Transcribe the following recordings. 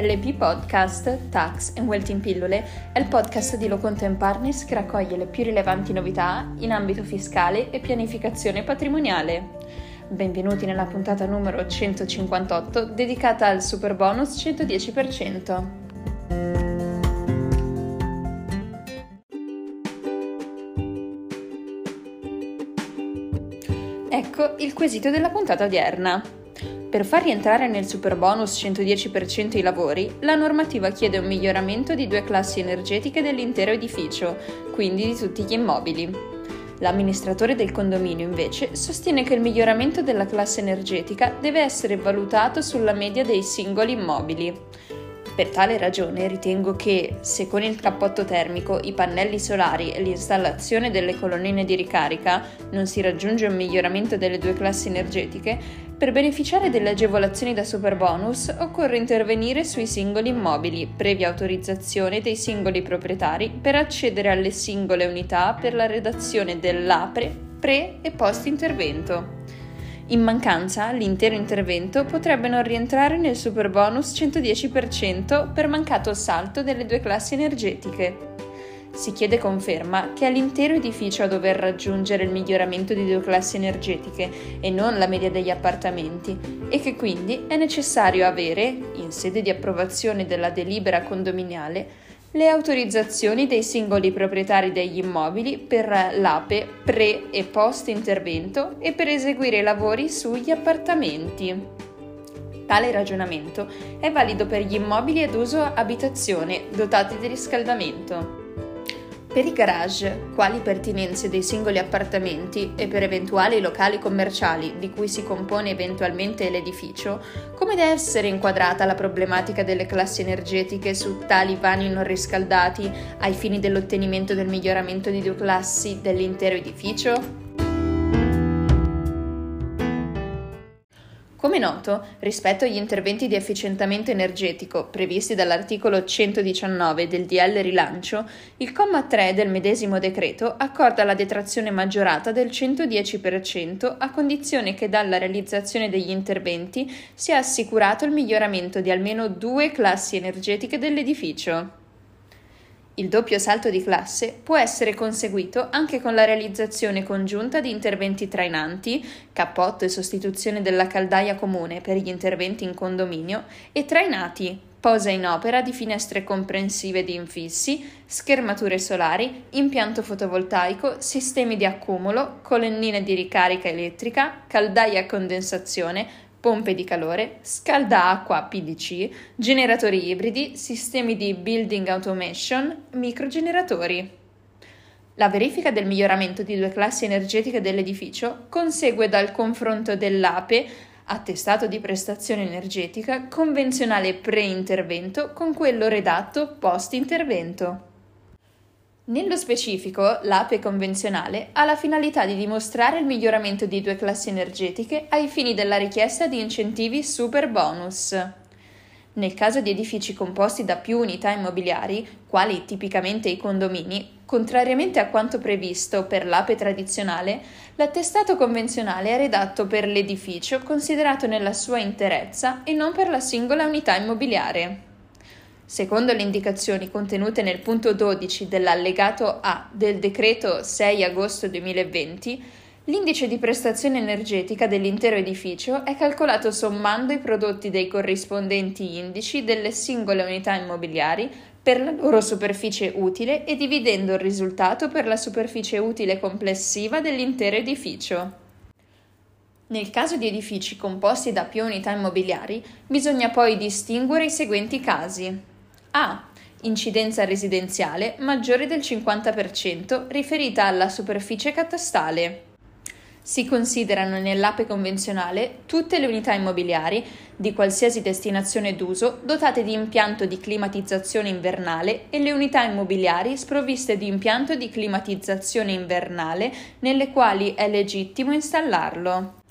LP Podcast, Tax and Wealth in Pillole è il podcast di Loconto Partners che raccoglie le più rilevanti novità in ambito fiscale e pianificazione patrimoniale. Benvenuti nella puntata numero 158 dedicata al super bonus 110%. Ecco il quesito della puntata odierna. Per far rientrare nel superbonus 110% i lavori, la normativa chiede un miglioramento di due classi energetiche dell'intero edificio, quindi di tutti gli immobili. L'amministratore del condominio invece sostiene che il miglioramento della classe energetica deve essere valutato sulla media dei singoli immobili. Per tale ragione ritengo che, se con il cappotto termico, i pannelli solari e l'installazione delle colonnine di ricarica non si raggiunge un miglioramento delle due classi energetiche, per beneficiare delle agevolazioni da superbonus occorre intervenire sui singoli immobili, previa autorizzazione dei singoli proprietari, per accedere alle singole unità per la redazione dell'APRE, pre e post intervento. In mancanza, l'intero intervento potrebbe non rientrare nel superbonus 110% per mancato salto delle due classi energetiche. Si chiede conferma che è l'intero edificio a dover raggiungere il miglioramento di due classi energetiche e non la media degli appartamenti e che quindi è necessario avere, in sede di approvazione della delibera condominiale, le autorizzazioni dei singoli proprietari degli immobili per l'APE pre e post intervento e per eseguire i lavori sugli appartamenti. Tale ragionamento è valido per gli immobili ad uso abitazione dotati di riscaldamento. Per i garage, quali pertinenze dei singoli appartamenti e per eventuali locali commerciali di cui si compone eventualmente l'edificio, come deve essere inquadrata la problematica delle classi energetiche su tali vani non riscaldati ai fini dell'ottenimento del miglioramento di due classi dell'intero edificio? Come noto, rispetto agli interventi di efficientamento energetico previsti dall'articolo 119 del DL Rilancio, il comma 3 del medesimo decreto accorda la detrazione maggiorata del 110% a condizione che dalla realizzazione degli interventi sia assicurato il miglioramento di almeno due classi energetiche dell'edificio. Il doppio salto di classe può essere conseguito anche con la realizzazione congiunta di interventi trainanti, cappotto e sostituzione della caldaia comune per gli interventi in condominio, e trainati, posa in opera di finestre comprensive di infissi, schermature solari, impianto fotovoltaico, sistemi di accumulo, colonnine di ricarica elettrica, caldaia a condensazione, pompe di calore, scalda acqua PDC, generatori ibridi, sistemi di building automation, microgeneratori. La verifica del miglioramento di due classi energetiche dell'edificio consegue dal confronto dell'APE, attestato di prestazione energetica, convenzionale pre-intervento con quello redatto post-intervento. Nello specifico, l'APE convenzionale ha la finalità di dimostrare il miglioramento di due classi energetiche ai fini della richiesta di incentivi super bonus. Nel caso di edifici composti da più unità immobiliari, quali tipicamente i condomini, contrariamente a quanto previsto per l'APE tradizionale, l'attestato convenzionale è redatto per l'edificio considerato nella sua interezza e non per la singola unità immobiliare. Secondo le indicazioni contenute nel punto 12 dell'allegato A del decreto 6 agosto 2020, l'indice di prestazione energetica dell'intero edificio è calcolato sommando i prodotti dei corrispondenti indici delle singole unità immobiliari per la loro superficie utile e dividendo il risultato per la superficie utile complessiva dell'intero edificio. Nel caso di edifici composti da più unità immobiliari, bisogna poi distinguere i seguenti casi. A. Incidenza residenziale maggiore del 50% riferita alla superficie catastale. Si considerano nell'APE convenzionale tutte le unità immobiliari di qualsiasi destinazione d'uso dotate di impianto di climatizzazione invernale e le unità immobiliari sprovviste di impianto di climatizzazione invernale nelle quali è legittimo installarlo.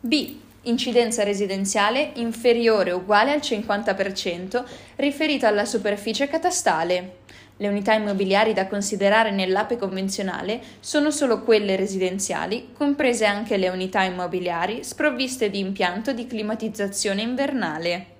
B incidenza residenziale inferiore o uguale al 50% riferita alla superficie catastale. Le unità immobiliari da considerare nell'APE convenzionale sono solo quelle residenziali, comprese anche le unità immobiliari sprovviste di impianto di climatizzazione invernale.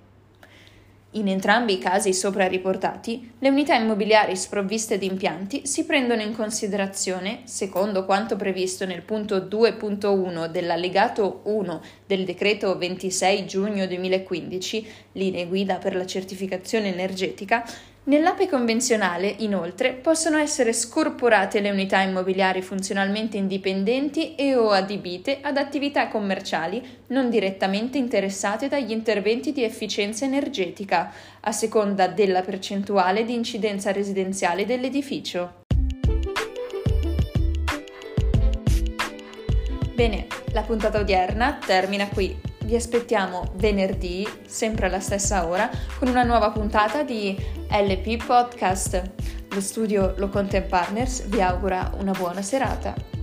In entrambi i casi sopra riportati, le unità immobiliari sprovviste di impianti si prendono in considerazione, secondo quanto previsto nel punto 2.1 dell'allegato 1 del decreto 26 giugno 2015, linee guida per la certificazione energetica, Nell'APE convenzionale, inoltre, possono essere scorporate le unità immobiliari funzionalmente indipendenti e o adibite ad attività commerciali non direttamente interessate dagli interventi di efficienza energetica, a seconda della percentuale di incidenza residenziale dell'edificio. Bene, la puntata odierna termina qui. Vi aspettiamo venerdì, sempre alla stessa ora, con una nuova puntata di LP Podcast. Lo studio Lo Content Partners vi augura una buona serata.